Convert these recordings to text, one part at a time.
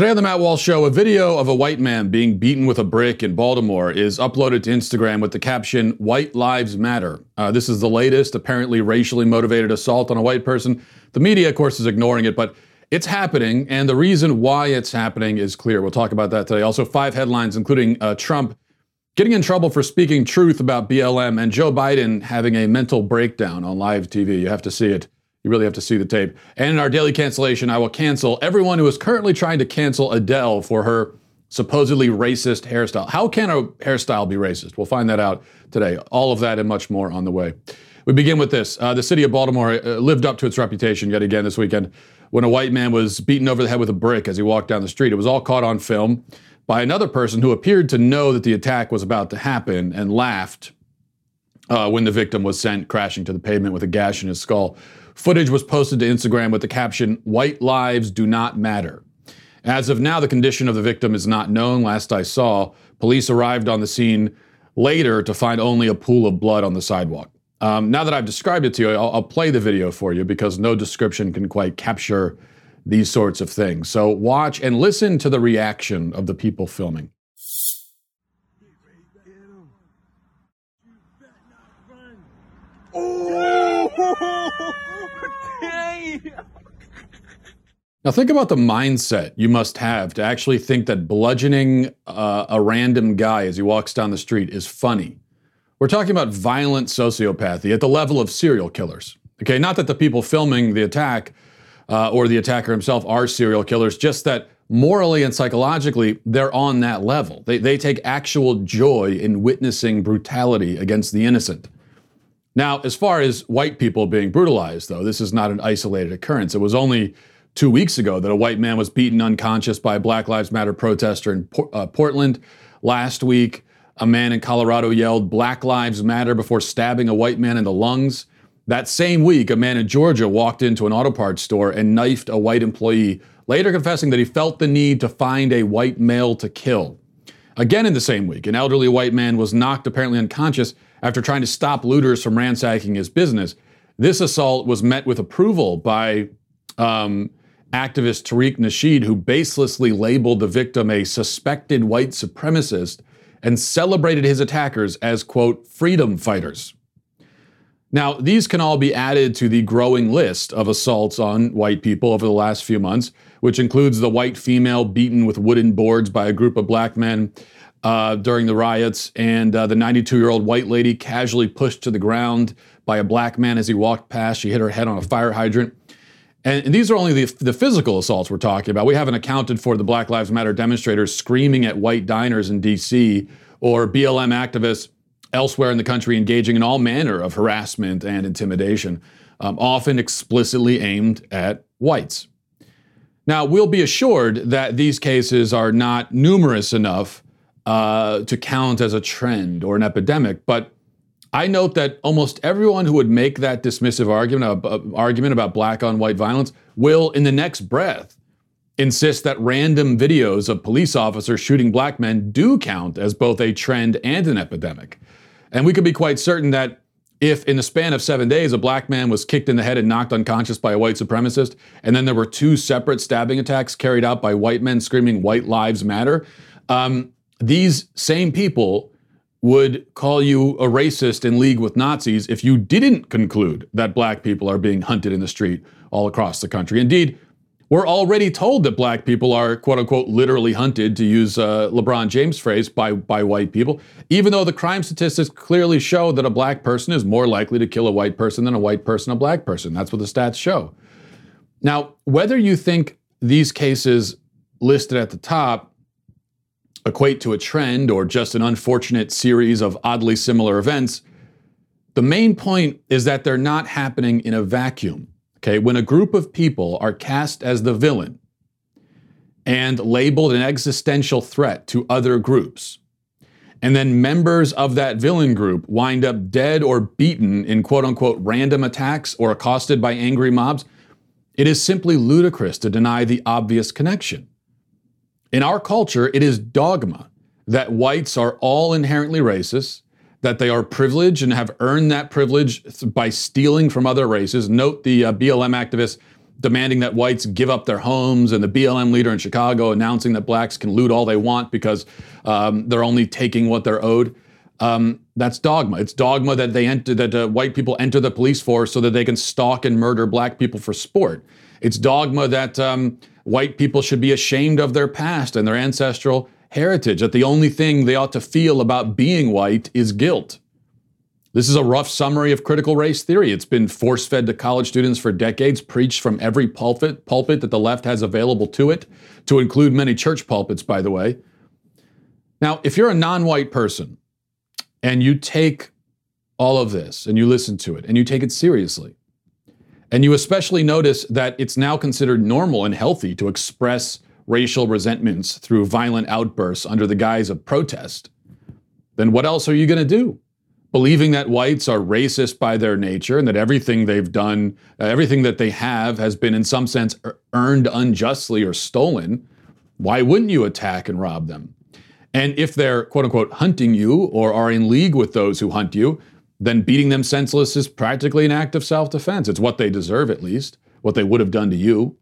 Today on the Matt Walsh Show, a video of a white man being beaten with a brick in Baltimore is uploaded to Instagram with the caption, White Lives Matter. Uh, this is the latest, apparently racially motivated assault on a white person. The media, of course, is ignoring it, but it's happening, and the reason why it's happening is clear. We'll talk about that today. Also, five headlines, including uh, Trump getting in trouble for speaking truth about BLM and Joe Biden having a mental breakdown on live TV. You have to see it. You really have to see the tape. And in our daily cancellation, I will cancel everyone who is currently trying to cancel Adele for her supposedly racist hairstyle. How can a hairstyle be racist? We'll find that out today. All of that and much more on the way. We begin with this. Uh, the city of Baltimore uh, lived up to its reputation yet again this weekend when a white man was beaten over the head with a brick as he walked down the street. It was all caught on film by another person who appeared to know that the attack was about to happen and laughed uh, when the victim was sent crashing to the pavement with a gash in his skull. Footage was posted to Instagram with the caption, White lives do not matter. As of now, the condition of the victim is not known. Last I saw, police arrived on the scene later to find only a pool of blood on the sidewalk. Um, now that I've described it to you, I'll, I'll play the video for you because no description can quite capture these sorts of things. So watch and listen to the reaction of the people filming. Now, think about the mindset you must have to actually think that bludgeoning uh, a random guy as he walks down the street is funny. We're talking about violent sociopathy at the level of serial killers. Okay, not that the people filming the attack uh, or the attacker himself are serial killers, just that morally and psychologically, they're on that level. They, they take actual joy in witnessing brutality against the innocent. Now, as far as white people being brutalized, though, this is not an isolated occurrence. It was only two weeks ago that a white man was beaten unconscious by a Black Lives Matter protester in uh, Portland. Last week, a man in Colorado yelled Black Lives Matter before stabbing a white man in the lungs. That same week, a man in Georgia walked into an auto parts store and knifed a white employee, later confessing that he felt the need to find a white male to kill. Again, in the same week, an elderly white man was knocked apparently unconscious after trying to stop looters from ransacking his business. This assault was met with approval by um, activist Tariq Nasheed, who baselessly labeled the victim a suspected white supremacist and celebrated his attackers as, quote, freedom fighters. Now, these can all be added to the growing list of assaults on white people over the last few months, which includes the white female beaten with wooden boards by a group of black men uh, during the riots, and uh, the 92 year old white lady casually pushed to the ground by a black man as he walked past. She hit her head on a fire hydrant. And, and these are only the, the physical assaults we're talking about. We haven't accounted for the Black Lives Matter demonstrators screaming at white diners in DC or BLM activists elsewhere in the country engaging in all manner of harassment and intimidation, um, often explicitly aimed at whites. Now, we'll be assured that these cases are not numerous enough uh, to count as a trend or an epidemic. But I note that almost everyone who would make that dismissive argument, uh, argument about black on white violence will, in the next breath, insist that random videos of police officers shooting black men do count as both a trend and an epidemic. And we could be quite certain that if in the span of seven days a black man was kicked in the head and knocked unconscious by a white supremacist, and then there were two separate stabbing attacks carried out by white men screaming "White Lives Matter," um, these same people would call you a racist in league with Nazis if you didn't conclude that black people are being hunted in the street all across the country. Indeed, we're already told that black people are quote unquote literally hunted, to use uh, LeBron James' phrase, by, by white people, even though the crime statistics clearly show that a black person is more likely to kill a white person than a white person a black person. That's what the stats show. Now, whether you think these cases listed at the top equate to a trend or just an unfortunate series of oddly similar events. The main point is that they're not happening in a vacuum. Okay, when a group of people are cast as the villain and labeled an existential threat to other groups, and then members of that villain group wind up dead or beaten in quote unquote random attacks or accosted by angry mobs, it is simply ludicrous to deny the obvious connection. In our culture, it is dogma that whites are all inherently racist, that they are privileged and have earned that privilege by stealing from other races. Note the uh, BLM activists demanding that whites give up their homes, and the BLM leader in Chicago announcing that blacks can loot all they want because um, they're only taking what they're owed. Um, that's dogma. It's dogma that they enter that uh, white people enter the police force so that they can stalk and murder black people for sport. It's dogma that um, white people should be ashamed of their past and their ancestral heritage. That the only thing they ought to feel about being white is guilt. This is a rough summary of critical race theory. It's been force fed to college students for decades, preached from every pulpit, pulpit that the left has available to it, to include many church pulpits, by the way. Now, if you're a non white person and you take all of this and you listen to it and you take it seriously, and you especially notice that it's now considered normal and healthy to express racial resentments through violent outbursts under the guise of protest, then what else are you going to do? believing that whites are racist by their nature and that everything they've done, uh, everything that they have has been in some sense earned unjustly or stolen, why wouldn't you attack and rob them? And if they're quote unquote hunting you or are in league with those who hunt you, then beating them senseless is practically an act of self defense. It's what they deserve, at least, what they would have done to you.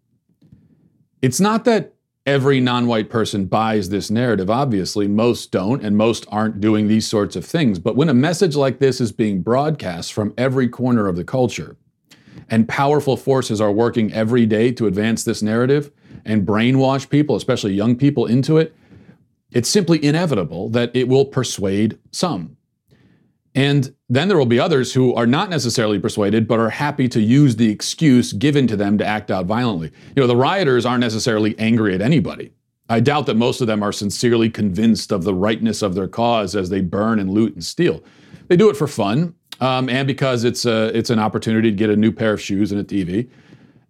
It's not that every non white person buys this narrative. Obviously, most don't, and most aren't doing these sorts of things. But when a message like this is being broadcast from every corner of the culture, and powerful forces are working every day to advance this narrative and brainwash people, especially young people, into it, it's simply inevitable that it will persuade some. And then there will be others who are not necessarily persuaded, but are happy to use the excuse given to them to act out violently. You know, the rioters aren't necessarily angry at anybody. I doubt that most of them are sincerely convinced of the rightness of their cause as they burn and loot and steal. They do it for fun um, and because it's, a, it's an opportunity to get a new pair of shoes and a TV.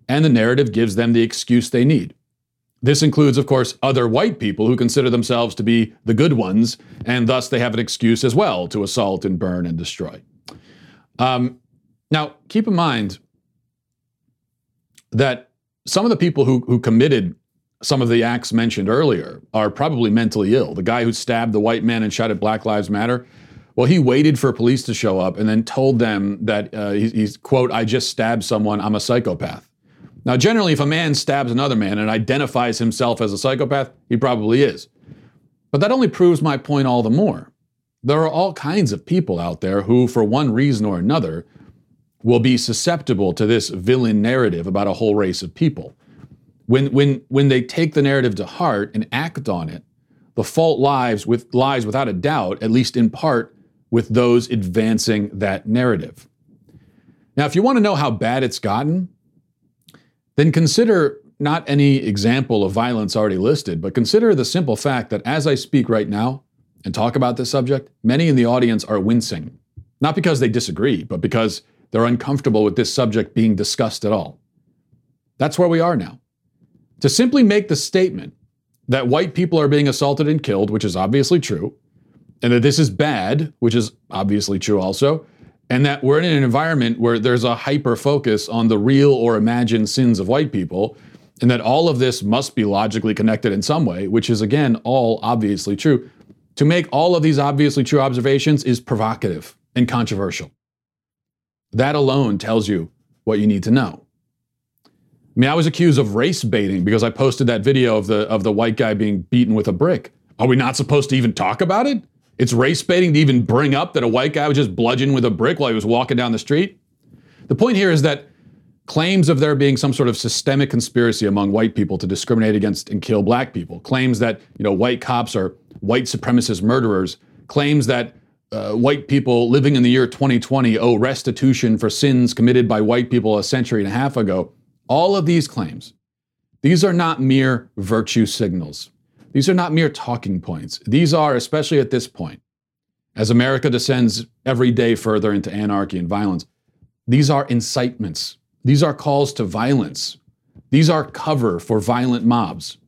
And the narrative gives them the excuse they need. This includes, of course, other white people who consider themselves to be the good ones, and thus they have an excuse as well to assault and burn and destroy. Um, now, keep in mind that some of the people who, who committed some of the acts mentioned earlier are probably mentally ill. The guy who stabbed the white man and shouted Black Lives Matter, well, he waited for police to show up and then told them that uh, he, he's, quote, I just stabbed someone, I'm a psychopath. Now, generally, if a man stabs another man and identifies himself as a psychopath, he probably is. But that only proves my point all the more. There are all kinds of people out there who, for one reason or another, will be susceptible to this villain narrative about a whole race of people. When, when, when they take the narrative to heart and act on it, the fault lies, with, lies without a doubt, at least in part, with those advancing that narrative. Now, if you want to know how bad it's gotten, then consider not any example of violence already listed, but consider the simple fact that as I speak right now and talk about this subject, many in the audience are wincing. Not because they disagree, but because they're uncomfortable with this subject being discussed at all. That's where we are now. To simply make the statement that white people are being assaulted and killed, which is obviously true, and that this is bad, which is obviously true also, and that we're in an environment where there's a hyper focus on the real or imagined sins of white people, and that all of this must be logically connected in some way, which is again all obviously true. To make all of these obviously true observations is provocative and controversial. That alone tells you what you need to know. I mean, I was accused of race baiting because I posted that video of the of the white guy being beaten with a brick. Are we not supposed to even talk about it? It's race baiting to even bring up that a white guy was just bludgeoned with a brick while he was walking down the street. The point here is that claims of there being some sort of systemic conspiracy among white people to discriminate against and kill black people, claims that you know white cops are white supremacist murderers, claims that uh, white people living in the year 2020 owe restitution for sins committed by white people a century and a half ago. All of these claims, these are not mere virtue signals. These are not mere talking points. These are, especially at this point, as America descends every day further into anarchy and violence, these are incitements. These are calls to violence. These are cover for violent mobs.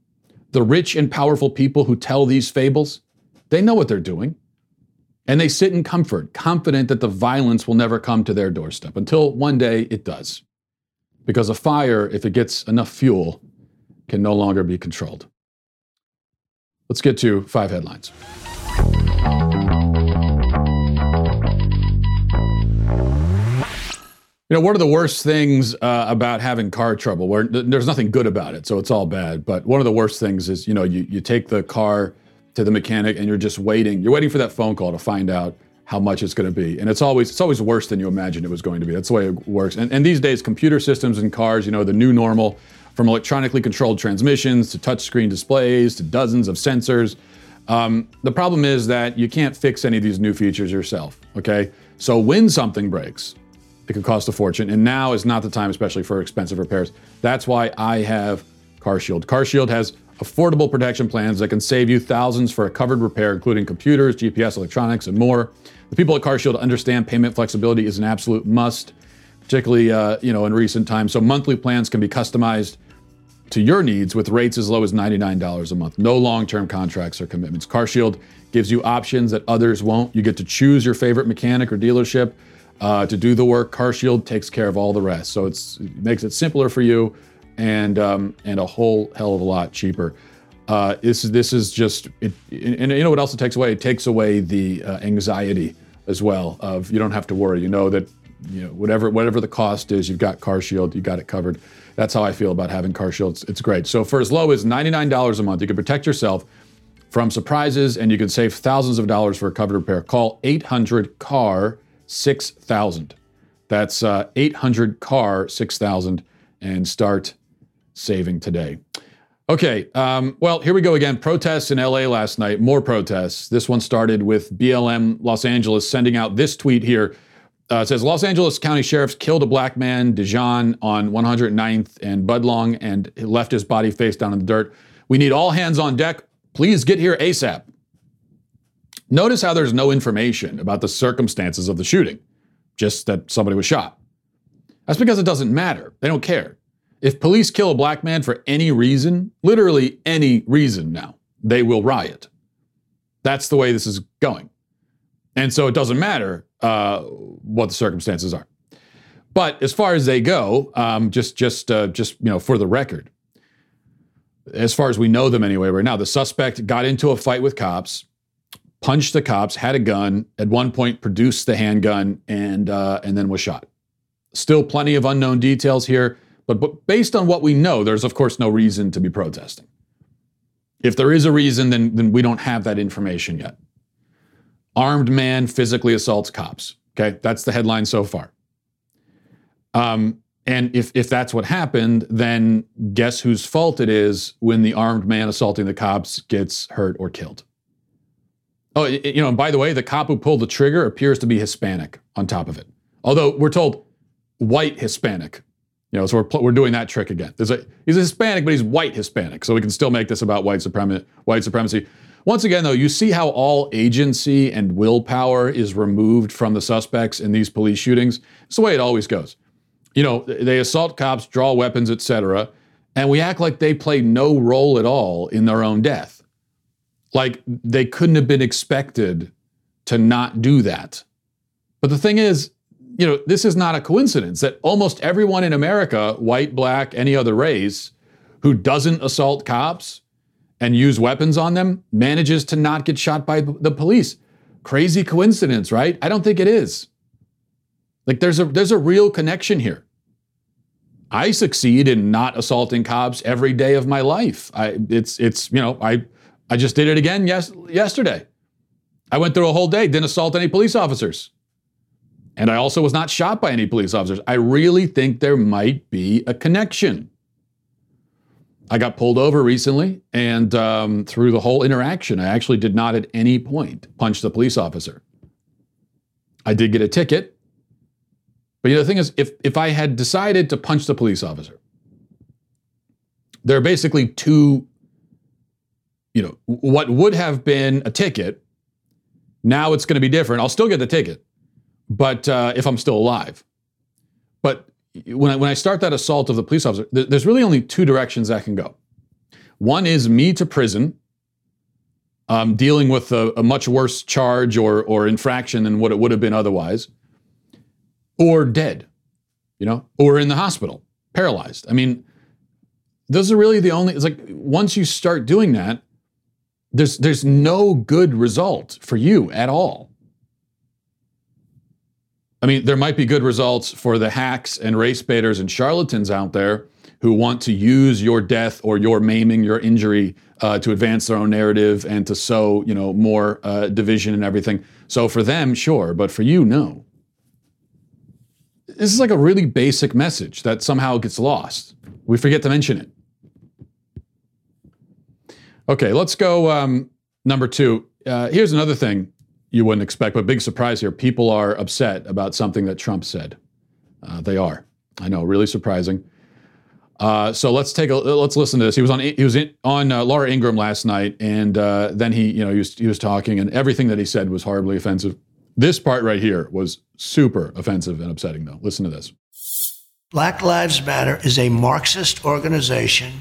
The rich and powerful people who tell these fables, they know what they're doing. And they sit in comfort, confident that the violence will never come to their doorstep until one day it does. Because a fire, if it gets enough fuel, can no longer be controlled. Let's get to five headlines. You know, one of the worst things uh, about having car trouble, where there's nothing good about it, so it's all bad. But one of the worst things is, you know, you, you take the car to the mechanic and you're just waiting. You're waiting for that phone call to find out how much it's going to be, and it's always it's always worse than you imagined it was going to be. That's the way it works. And, and these days, computer systems in cars, you know, the new normal, from electronically controlled transmissions to touchscreen displays to dozens of sensors. Um, the problem is that you can't fix any of these new features yourself. Okay, so when something breaks, it could cost a fortune. And now is not the time, especially for expensive repairs. That's why I have CarShield. CarShield has affordable protection plans that can save you thousands for a covered repair, including computers, GPS, electronics, and more. The people at CarShield understand payment flexibility is an absolute must, particularly uh, you know in recent times. So monthly plans can be customized to your needs with rates as low as $99 a month. No long-term contracts or commitments. CarShield gives you options that others won't. You get to choose your favorite mechanic or dealership uh, to do the work. CarShield takes care of all the rest, so it makes it simpler for you and um, and a whole hell of a lot cheaper. Uh, this this is just it, and you know what else it takes away? It takes away the uh, anxiety as well of you don't have to worry. You know that you know whatever whatever the cost is, you've got CarShield, you got it covered. That's how I feel about having CarShield. It's, it's great. So for as low as $99 a month, you can protect yourself from surprises and you can save thousands of dollars for a covered repair. Call 800 CAR 6000. That's uh, 800 CAR 6000 and start saving today. Okay, um, well, here we go again. Protests in LA last night, more protests. This one started with BLM Los Angeles sending out this tweet here. Uh, says Los Angeles County sheriffs killed a black man, Dijon, on 109th and Budlong, and left his body face down in the dirt. We need all hands on deck. Please get here ASAP. Notice how there's no information about the circumstances of the shooting, just that somebody was shot. That's because it doesn't matter. They don't care. If police kill a black man for any reason, literally any reason now, they will riot. That's the way this is going. And so it doesn't matter uh, what the circumstances are. But as far as they go, um, just just uh, just you know, for the record, as far as we know them anyway, right now, the suspect got into a fight with cops punched the cops, had a gun, at one point produced the handgun, and uh, and then was shot. Still plenty of unknown details here, but, but based on what we know, there's of course no reason to be protesting. If there is a reason, then, then we don't have that information yet. Armed man physically assaults cops. Okay, that's the headline so far. Um, and if, if that's what happened, then guess whose fault it is when the armed man assaulting the cops gets hurt or killed? Oh, you know, and by the way, the cop who pulled the trigger appears to be Hispanic on top of it. Although we're told white Hispanic. You know, so we're, we're doing that trick again. There's a, he's a Hispanic, but he's white Hispanic. So we can still make this about white, supremacy. white supremacy. Once again, though, you see how all agency and willpower is removed from the suspects in these police shootings. It's the way it always goes. You know, they assault cops, draw weapons, etc., and we act like they play no role at all in their own death. Like they couldn't have been expected to not do that. But the thing is, you know, this is not a coincidence that almost everyone in America, white, black, any other race, who doesn't assault cops and use weapons on them manages to not get shot by the police. Crazy coincidence, right? I don't think it is. Like there's a there's a real connection here. I succeed in not assaulting cops every day of my life. I it's it's you know, I I just did it again yes, yesterday. I went through a whole day, didn't assault any police officers. And I also was not shot by any police officers. I really think there might be a connection. I got pulled over recently, and um, through the whole interaction, I actually did not at any point punch the police officer. I did get a ticket. But you know, the thing is, if, if I had decided to punch the police officer, there are basically two you know, what would have been a ticket, now it's going to be different. I'll still get the ticket, but uh, if I'm still alive. But when I, when I start that assault of the police officer, th- there's really only two directions that can go. One is me to prison, um, dealing with a, a much worse charge or, or infraction than what it would have been otherwise, or dead, you know, or in the hospital, paralyzed. I mean, those are really the only, it's like once you start doing that, there's, there's no good result for you at all. I mean, there might be good results for the hacks and race baiters and charlatans out there who want to use your death or your maiming, your injury uh, to advance their own narrative and to sow, you know, more uh, division and everything. So for them, sure, but for you, no. This is like a really basic message that somehow gets lost. We forget to mention it. Okay, let's go. Um, number two. Uh, here's another thing you wouldn't expect, but big surprise here. People are upset about something that Trump said. Uh, they are. I know, really surprising. Uh, so let's take a let's listen to this. He was on he was in, on uh, Laura Ingraham last night, and uh, then he you know he was, he was talking, and everything that he said was horribly offensive. This part right here was super offensive and upsetting, though. Listen to this. Black Lives Matter is a Marxist organization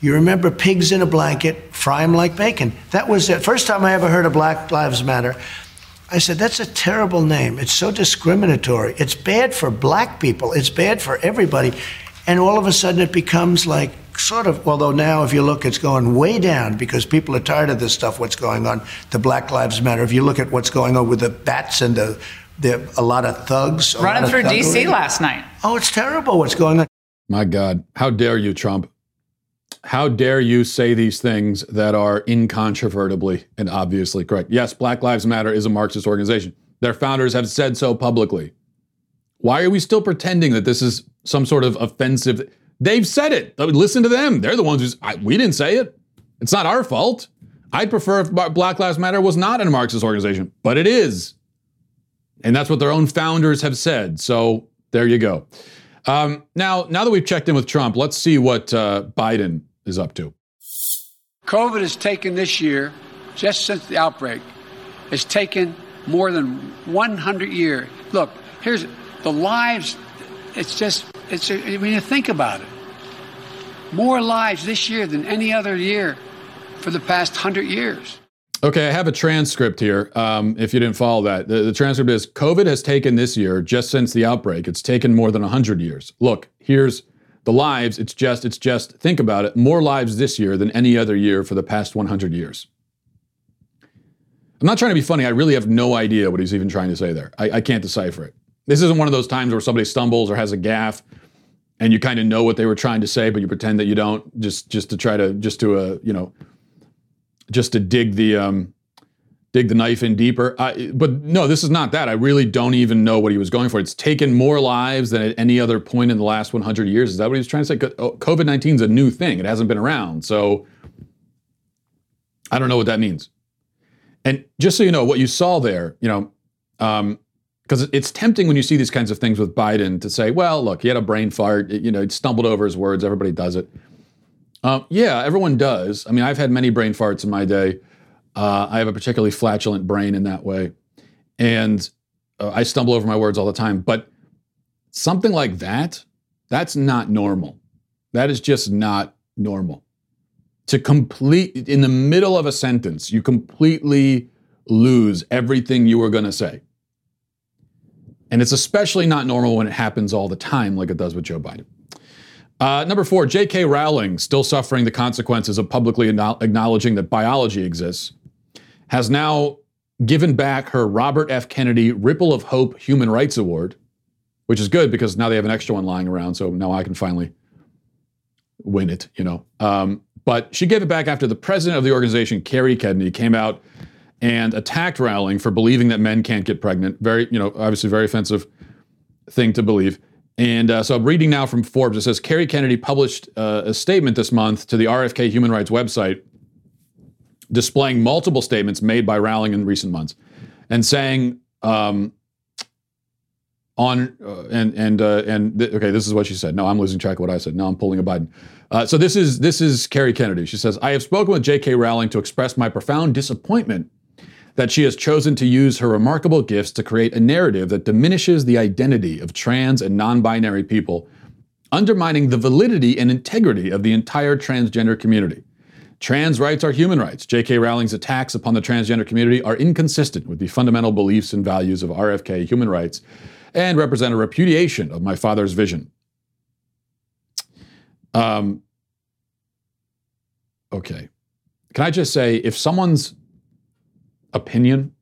you remember pigs in a blanket, fry them like bacon. That was the first time I ever heard of Black Lives Matter. I said, that's a terrible name. It's so discriminatory. It's bad for black people. It's bad for everybody. And all of a sudden it becomes like sort of, although now if you look, it's going way down because people are tired of this stuff, what's going on, the Black Lives Matter. If you look at what's going on with the bats and the, the a lot of thugs. Running through D.C. last night. Oh, it's terrible what's going on. My God, how dare you, Trump? How dare you say these things that are incontrovertibly and obviously correct? Yes, Black Lives Matter is a Marxist organization. Their founders have said so publicly. Why are we still pretending that this is some sort of offensive? They've said it. Listen to them. They're the ones who's, I, we didn't say it. It's not our fault. I'd prefer if Black Lives Matter was not a Marxist organization, but it is. And that's what their own founders have said. So there you go. Um, now, now that we've checked in with Trump, let's see what uh, Biden is up to. COVID has taken this year, just since the outbreak, has taken more than 100 years. Look, here's the lives. It's just, it's, when you think about it, more lives this year than any other year for the past 100 years. Okay, I have a transcript here. Um, if you didn't follow that, the, the, transcript is COVID has taken this year, just since the outbreak, it's taken more than 100 years. Look, here's the lives. It's just, it's just, think about it, more lives this year than any other year for the past 100 years. I'm not trying to be funny. I really have no idea what he's even trying to say there. I, I can't decipher it. This isn't one of those times where somebody stumbles or has a gaffe and you kind of know what they were trying to say, but you pretend that you don't just, just to try to, just to, uh, you know, just to dig the um, dig the knife in deeper. I, but no, this is not that. I really don't even know what he was going for. It's taken more lives than at any other point in the last 100 years. Is that what he was trying to say? Oh, COVID 19 is a new thing. It hasn't been around. So I don't know what that means. And just so you know, what you saw there, you know, because um, it's tempting when you see these kinds of things with Biden to say, well, look, he had a brain fart, you know, he stumbled over his words, everybody does it. Uh, yeah, everyone does. I mean, I've had many brain farts in my day. Uh, I have a particularly flatulent brain in that way. And uh, I stumble over my words all the time. But something like that, that's not normal. That is just not normal. To complete, in the middle of a sentence, you completely lose everything you were going to say. And it's especially not normal when it happens all the time, like it does with Joe Biden. Uh, number four, J.K. Rowling, still suffering the consequences of publicly acknowledging that biology exists, has now given back her Robert F. Kennedy Ripple of Hope Human Rights Award, which is good because now they have an extra one lying around, so now I can finally win it, you know. Um, but she gave it back after the president of the organization, Kerry Kennedy, came out and attacked Rowling for believing that men can't get pregnant. Very, you know, obviously very offensive thing to believe. And uh, so I'm reading now from Forbes. It says Kerry Kennedy published uh, a statement this month to the RFK Human Rights website displaying multiple statements made by Rowling in recent months and saying um, on uh, and and uh, and th- okay, this is what she said. No, I'm losing track of what I said. Now I'm pulling a Biden. Uh, so this is this is Kerry Kennedy. She says, "I have spoken with J.K. Rowling to express my profound disappointment that she has chosen to use her remarkable gifts to create a narrative that diminishes the identity of trans and non binary people, undermining the validity and integrity of the entire transgender community. Trans rights are human rights. J.K. Rowling's attacks upon the transgender community are inconsistent with the fundamental beliefs and values of RFK human rights and represent a repudiation of my father's vision. Um, okay. Can I just say, if someone's opinion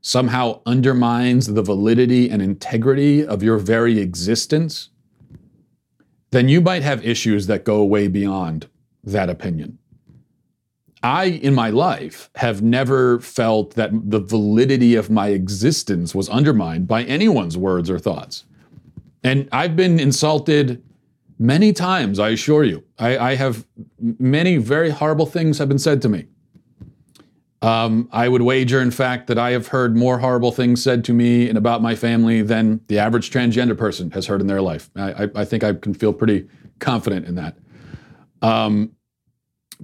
somehow undermines the validity and integrity of your very existence, then you might have issues that go way beyond that opinion. I, in my life, have never felt that the validity of my existence was undermined by anyone's words or thoughts. And I've been insulted many times, I assure you. I, I have many very horrible things have been said to me. Um, I would wager, in fact, that I have heard more horrible things said to me and about my family than the average transgender person has heard in their life. I, I, I think I can feel pretty confident in that. Um,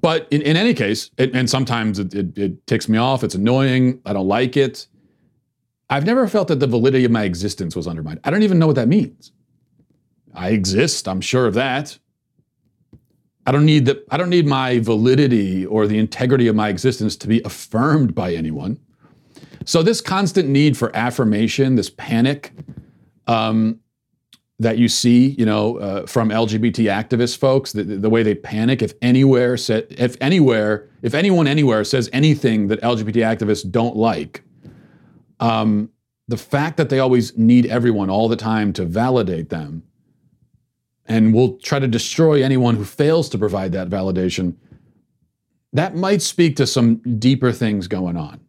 but in, in any case, it, and sometimes it, it, it ticks me off, it's annoying, I don't like it. I've never felt that the validity of my existence was undermined. I don't even know what that means. I exist, I'm sure of that. I don't need the I don't need my validity or the integrity of my existence to be affirmed by anyone. So this constant need for affirmation, this panic, um, that you see, you know, uh, from LGBT activist folks, the, the, way they panic if anywhere, if anywhere, if anyone anywhere says anything that LGBT activists don't like, um, the fact that they always need everyone all the time to validate them, and will try to destroy anyone who fails to provide that validation, that might speak to some deeper things going on.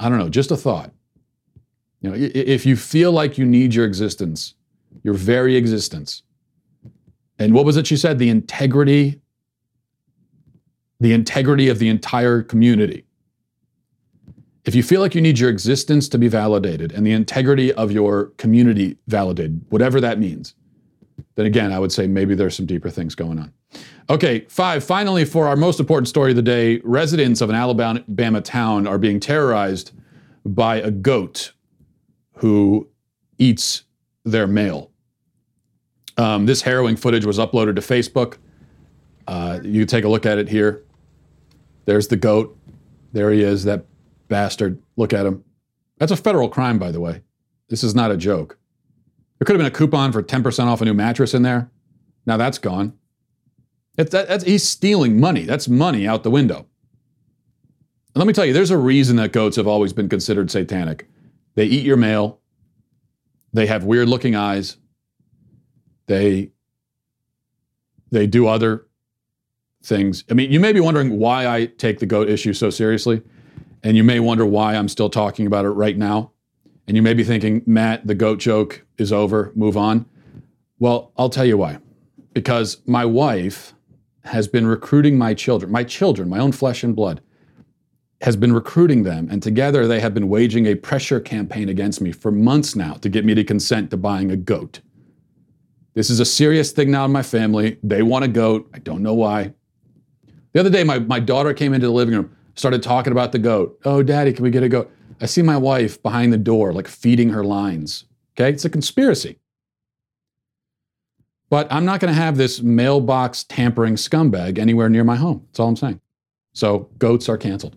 I don't know, just a thought. You know, if you feel like you need your existence your very existence. And what was it she said? The integrity, the integrity of the entire community. If you feel like you need your existence to be validated and the integrity of your community validated, whatever that means, then again, I would say maybe there's some deeper things going on. Okay, five, finally, for our most important story of the day residents of an Alabama town are being terrorized by a goat who eats their mail. Um, this harrowing footage was uploaded to Facebook. Uh, you take a look at it here. There's the goat. There he is, that bastard. Look at him. That's a federal crime, by the way. This is not a joke. There could have been a coupon for 10% off a new mattress in there. Now that's gone. That, that's, he's stealing money. That's money out the window. And let me tell you, there's a reason that goats have always been considered satanic. They eat your mail, they have weird looking eyes. They they do other things. I mean, you may be wondering why I take the goat issue so seriously, and you may wonder why I'm still talking about it right now. And you may be thinking, Matt, the goat joke is over, move on. Well, I'll tell you why. Because my wife has been recruiting my children, my children, my own flesh and blood, has been recruiting them, and together they have been waging a pressure campaign against me for months now to get me to consent to buying a goat. This is a serious thing now in my family. They want a goat. I don't know why. The other day, my, my daughter came into the living room, started talking about the goat. Oh, daddy, can we get a goat? I see my wife behind the door, like feeding her lines. Okay, it's a conspiracy. But I'm not going to have this mailbox tampering scumbag anywhere near my home. That's all I'm saying. So, goats are canceled.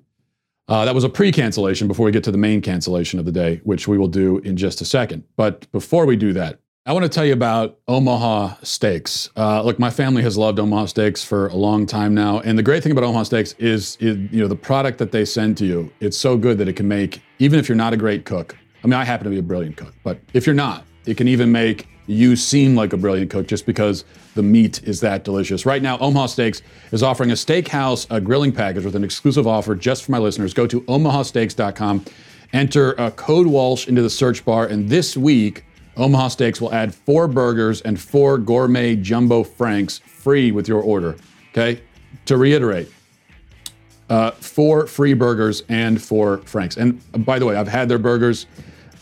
Uh, that was a pre cancellation before we get to the main cancellation of the day, which we will do in just a second. But before we do that, I want to tell you about Omaha Steaks. Uh, look, my family has loved Omaha Steaks for a long time now, and the great thing about Omaha Steaks is, is, you know, the product that they send to you. It's so good that it can make even if you're not a great cook. I mean, I happen to be a brilliant cook, but if you're not, it can even make you seem like a brilliant cook just because the meat is that delicious. Right now, Omaha Steaks is offering a steakhouse a grilling package with an exclusive offer just for my listeners. Go to omahasteaks.com, enter a code Walsh into the search bar, and this week, Omaha Steaks will add four burgers and four gourmet jumbo franks free with your order. Okay? To reiterate, uh, four free burgers and four franks. And by the way, I've had their burgers.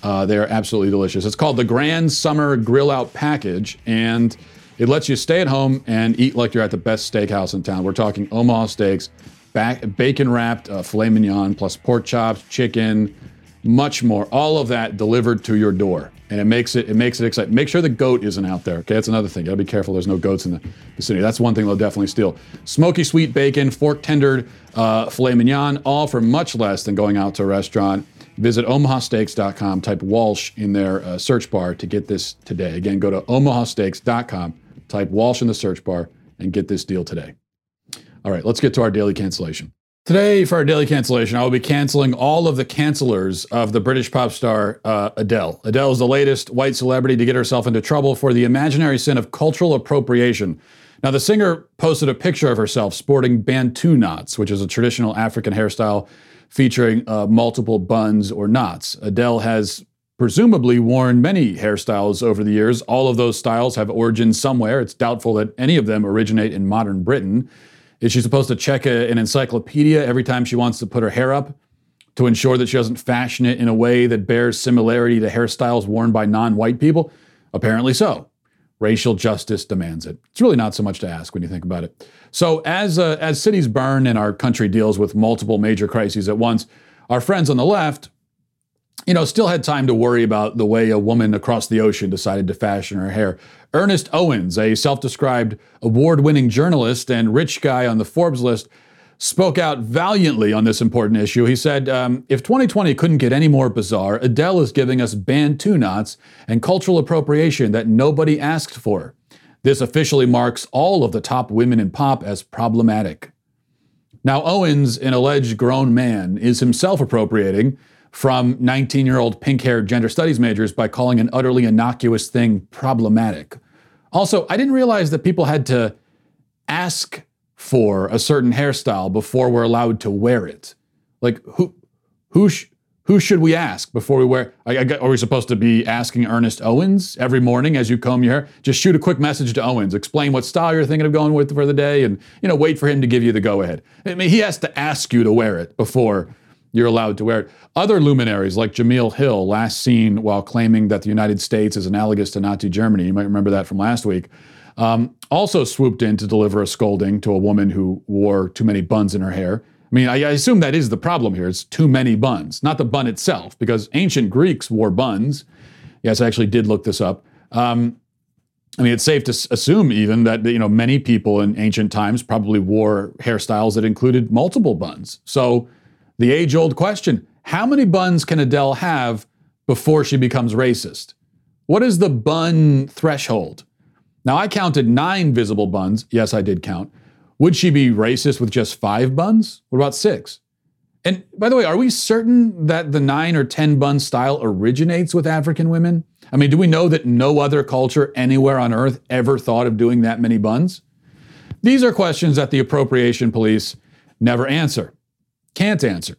Uh, they're absolutely delicious. It's called the Grand Summer Grill Out Package, and it lets you stay at home and eat like you're at the best steakhouse in town. We're talking Omaha steaks, back, bacon wrapped uh, filet mignon, plus pork chops, chicken, much more. All of that delivered to your door, and it makes it it makes it exciting. Make sure the goat isn't out there. Okay, that's another thing. You gotta be careful. There's no goats in the vicinity. That's one thing they'll definitely steal. Smoky sweet bacon, fork tendered uh, filet mignon, all for much less than going out to a restaurant. Visit omahasteaks.com, type Walsh in their uh, search bar to get this today. Again, go to omahasteaks.com, type Walsh in the search bar, and get this deal today. All right, let's get to our daily cancellation. Today, for our daily cancellation, I will be canceling all of the cancelers of the British pop star uh, Adele. Adele is the latest white celebrity to get herself into trouble for the imaginary sin of cultural appropriation. Now, the singer posted a picture of herself sporting Bantu knots, which is a traditional African hairstyle featuring uh, multiple buns or knots. Adele has presumably worn many hairstyles over the years. All of those styles have origins somewhere. It's doubtful that any of them originate in modern Britain. Is she supposed to check a, an encyclopedia every time she wants to put her hair up to ensure that she doesn't fashion it in a way that bears similarity to hairstyles worn by non white people? Apparently so. Racial justice demands it. It's really not so much to ask when you think about it. So, as, uh, as cities burn and our country deals with multiple major crises at once, our friends on the left you know, still had time to worry about the way a woman across the ocean decided to fashion her hair. Ernest Owens, a self described award winning journalist and rich guy on the Forbes list, spoke out valiantly on this important issue. He said, um, If 2020 couldn't get any more bizarre, Adele is giving us Bantu knots and cultural appropriation that nobody asked for. This officially marks all of the top women in pop as problematic. Now, Owens, an alleged grown man, is himself appropriating from 19 year old pink haired gender studies majors by calling an utterly innocuous thing problematic. Also, I didn't realize that people had to ask for a certain hairstyle before we're allowed to wear it. Like, who, who, sh- who should we ask before we wear? I, I, are we supposed to be asking Ernest Owens every morning as you comb your hair? Just shoot a quick message to Owens, explain what style you're thinking of going with for the day, and you know, wait for him to give you the go ahead. I mean, he has to ask you to wear it before you're allowed to wear it. Other luminaries like Jemele Hill, last seen while claiming that the United States is analogous to Nazi Germany, you might remember that from last week, um, also swooped in to deliver a scolding to a woman who wore too many buns in her hair. I mean, I, I assume that is the problem here. It's too many buns, not the bun itself, because ancient Greeks wore buns. Yes, I actually did look this up. Um, I mean, it's safe to assume even that you know many people in ancient times probably wore hairstyles that included multiple buns. So the age old question how many buns can Adele have before she becomes racist? What is the bun threshold? Now, I counted nine visible buns. Yes, I did count. Would she be racist with just five buns? What about six? And by the way, are we certain that the nine or 10 bun style originates with African women? I mean, do we know that no other culture anywhere on earth ever thought of doing that many buns? These are questions that the appropriation police never answer can't answer.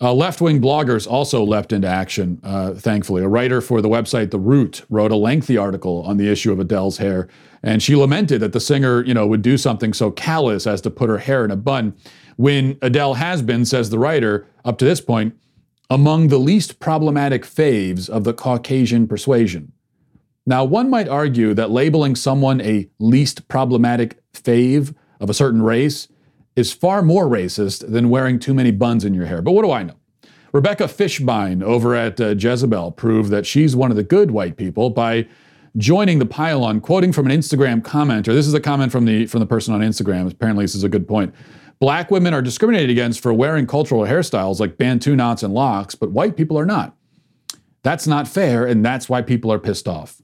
Uh, left wing bloggers also leapt into action, uh, thankfully. A writer for the website The Root wrote a lengthy article on the issue of Adele's hair, and she lamented that the singer, you know, would do something so callous as to put her hair in a bun, when Adele has been, says the writer, up to this point, among the least problematic faves of the Caucasian persuasion. Now, one might argue that labeling someone a least problematic fave of a certain race is far more racist than wearing too many buns in your hair. But what do I know? Rebecca Fishbein over at uh, Jezebel proved that she's one of the good white people by joining the pile-on, quoting from an Instagram commenter. This is a comment from the from the person on Instagram. Apparently, this is a good point. Black women are discriminated against for wearing cultural hairstyles like bantu knots and locks, but white people are not. That's not fair, and that's why people are pissed off.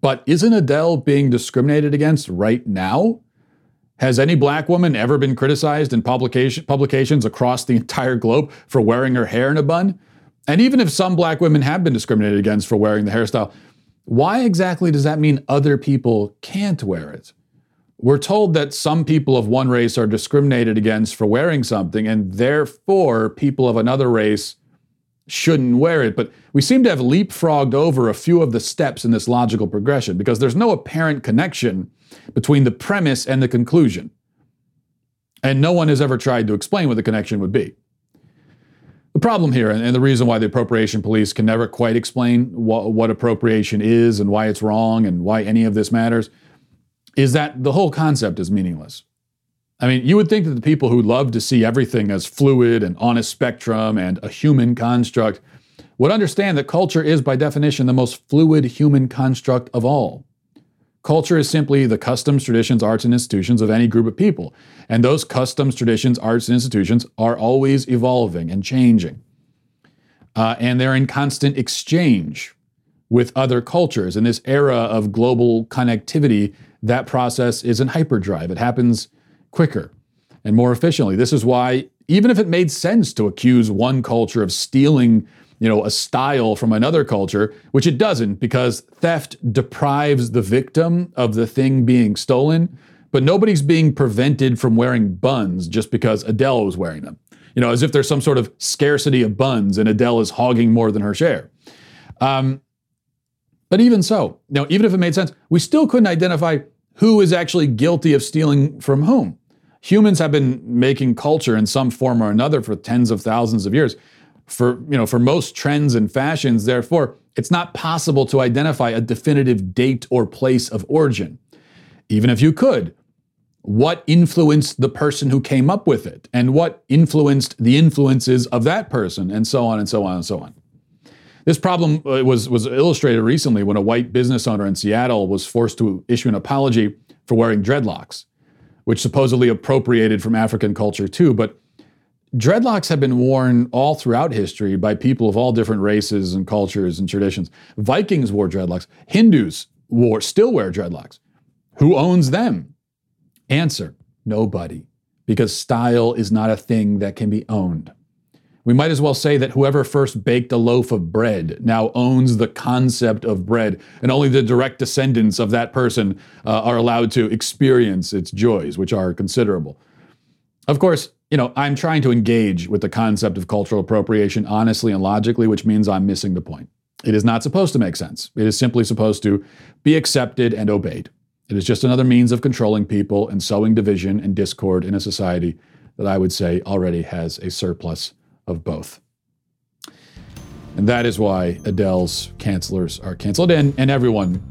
But isn't Adele being discriminated against right now? Has any black woman ever been criticized in publication, publications across the entire globe for wearing her hair in a bun? And even if some black women have been discriminated against for wearing the hairstyle, why exactly does that mean other people can't wear it? We're told that some people of one race are discriminated against for wearing something, and therefore people of another race shouldn't wear it. But we seem to have leapfrogged over a few of the steps in this logical progression because there's no apparent connection between the premise and the conclusion. And no one has ever tried to explain what the connection would be. The problem here, and the reason why the appropriation police can never quite explain what, appropriation is and why it's wrong and why any of this matters, is that the whole concept is meaningless. I mean, you would think that the people who love to see everything as fluid and on a spectrum and a human construct would understand that culture is, by definition, the most fluid human construct of all. Culture is simply the customs, traditions, arts, and institutions of any group of people. And those customs, traditions, arts, and institutions are always evolving and changing. Uh, and they're in constant exchange with other cultures. In this era of global connectivity, that process is in hyperdrive. It happens quicker. and more efficiently. This is why, even if it made sense to accuse one culture of stealing, you know, a style from another culture, which it doesn't, because theft deprives the victim of the thing being stolen, but nobody's being prevented from wearing buns just because Adele was wearing them. You know, as if there's some sort of scarcity of buns and Adele is hogging more than her share. Um, but even so, now even if it made sense, we still couldn't identify who is actually guilty of stealing from whom. Humans have been making culture in some form or another for tens of thousands of years. For you know, for most trends and fashions, therefore, it's not possible to identify a definitive date or place of origin. Even if you could, what influenced the person who came up with it, and what influenced the influences of that person, and so on and so on and so on. This problem uh, was, was illustrated recently when a white business owner in Seattle was forced to issue an apology for wearing dreadlocks, which supposedly appropriated from African culture too. But dreadlocks have been worn all throughout history by people of all different races and cultures and traditions. Vikings wore dreadlocks. Hindus wore, still wear dreadlocks. Who owns them? Answer nobody, because style is not a thing that can be owned. We might as well say that whoever first baked a loaf of bread now owns the concept of bread, and only the direct descendants of that person uh, are allowed to experience its joys, which are considerable. Of course, you know, I'm trying to engage with the concept of cultural appropriation honestly and logically, which means I'm missing the point. It is not supposed to make sense. It is simply supposed to be accepted and obeyed. It is just another means of controlling people and sowing division and discord in a society that I would say already has a surplus of both. And that is why Adele's cancelers are canceled, and, and everyone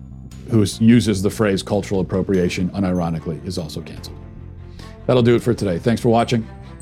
who uses the phrase cultural appropriation unironically is also canceled. That'll do it for today. Thanks for watching.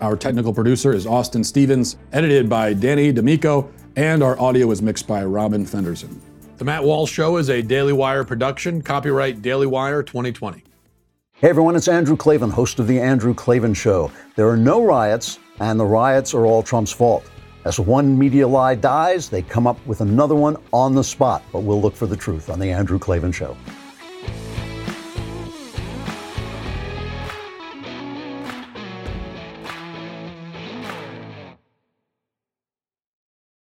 Our technical producer is Austin Stevens, edited by Danny D'Amico, and our audio is mixed by Robin Fenderson. The Matt Walsh Show is a Daily Wire production, copyright Daily Wire 2020. Hey everyone, it's Andrew Klavan, host of The Andrew Klavan Show. There are no riots, and the riots are all Trump's fault. As one media lie dies, they come up with another one on the spot. But we'll look for the truth on The Andrew Klavan Show.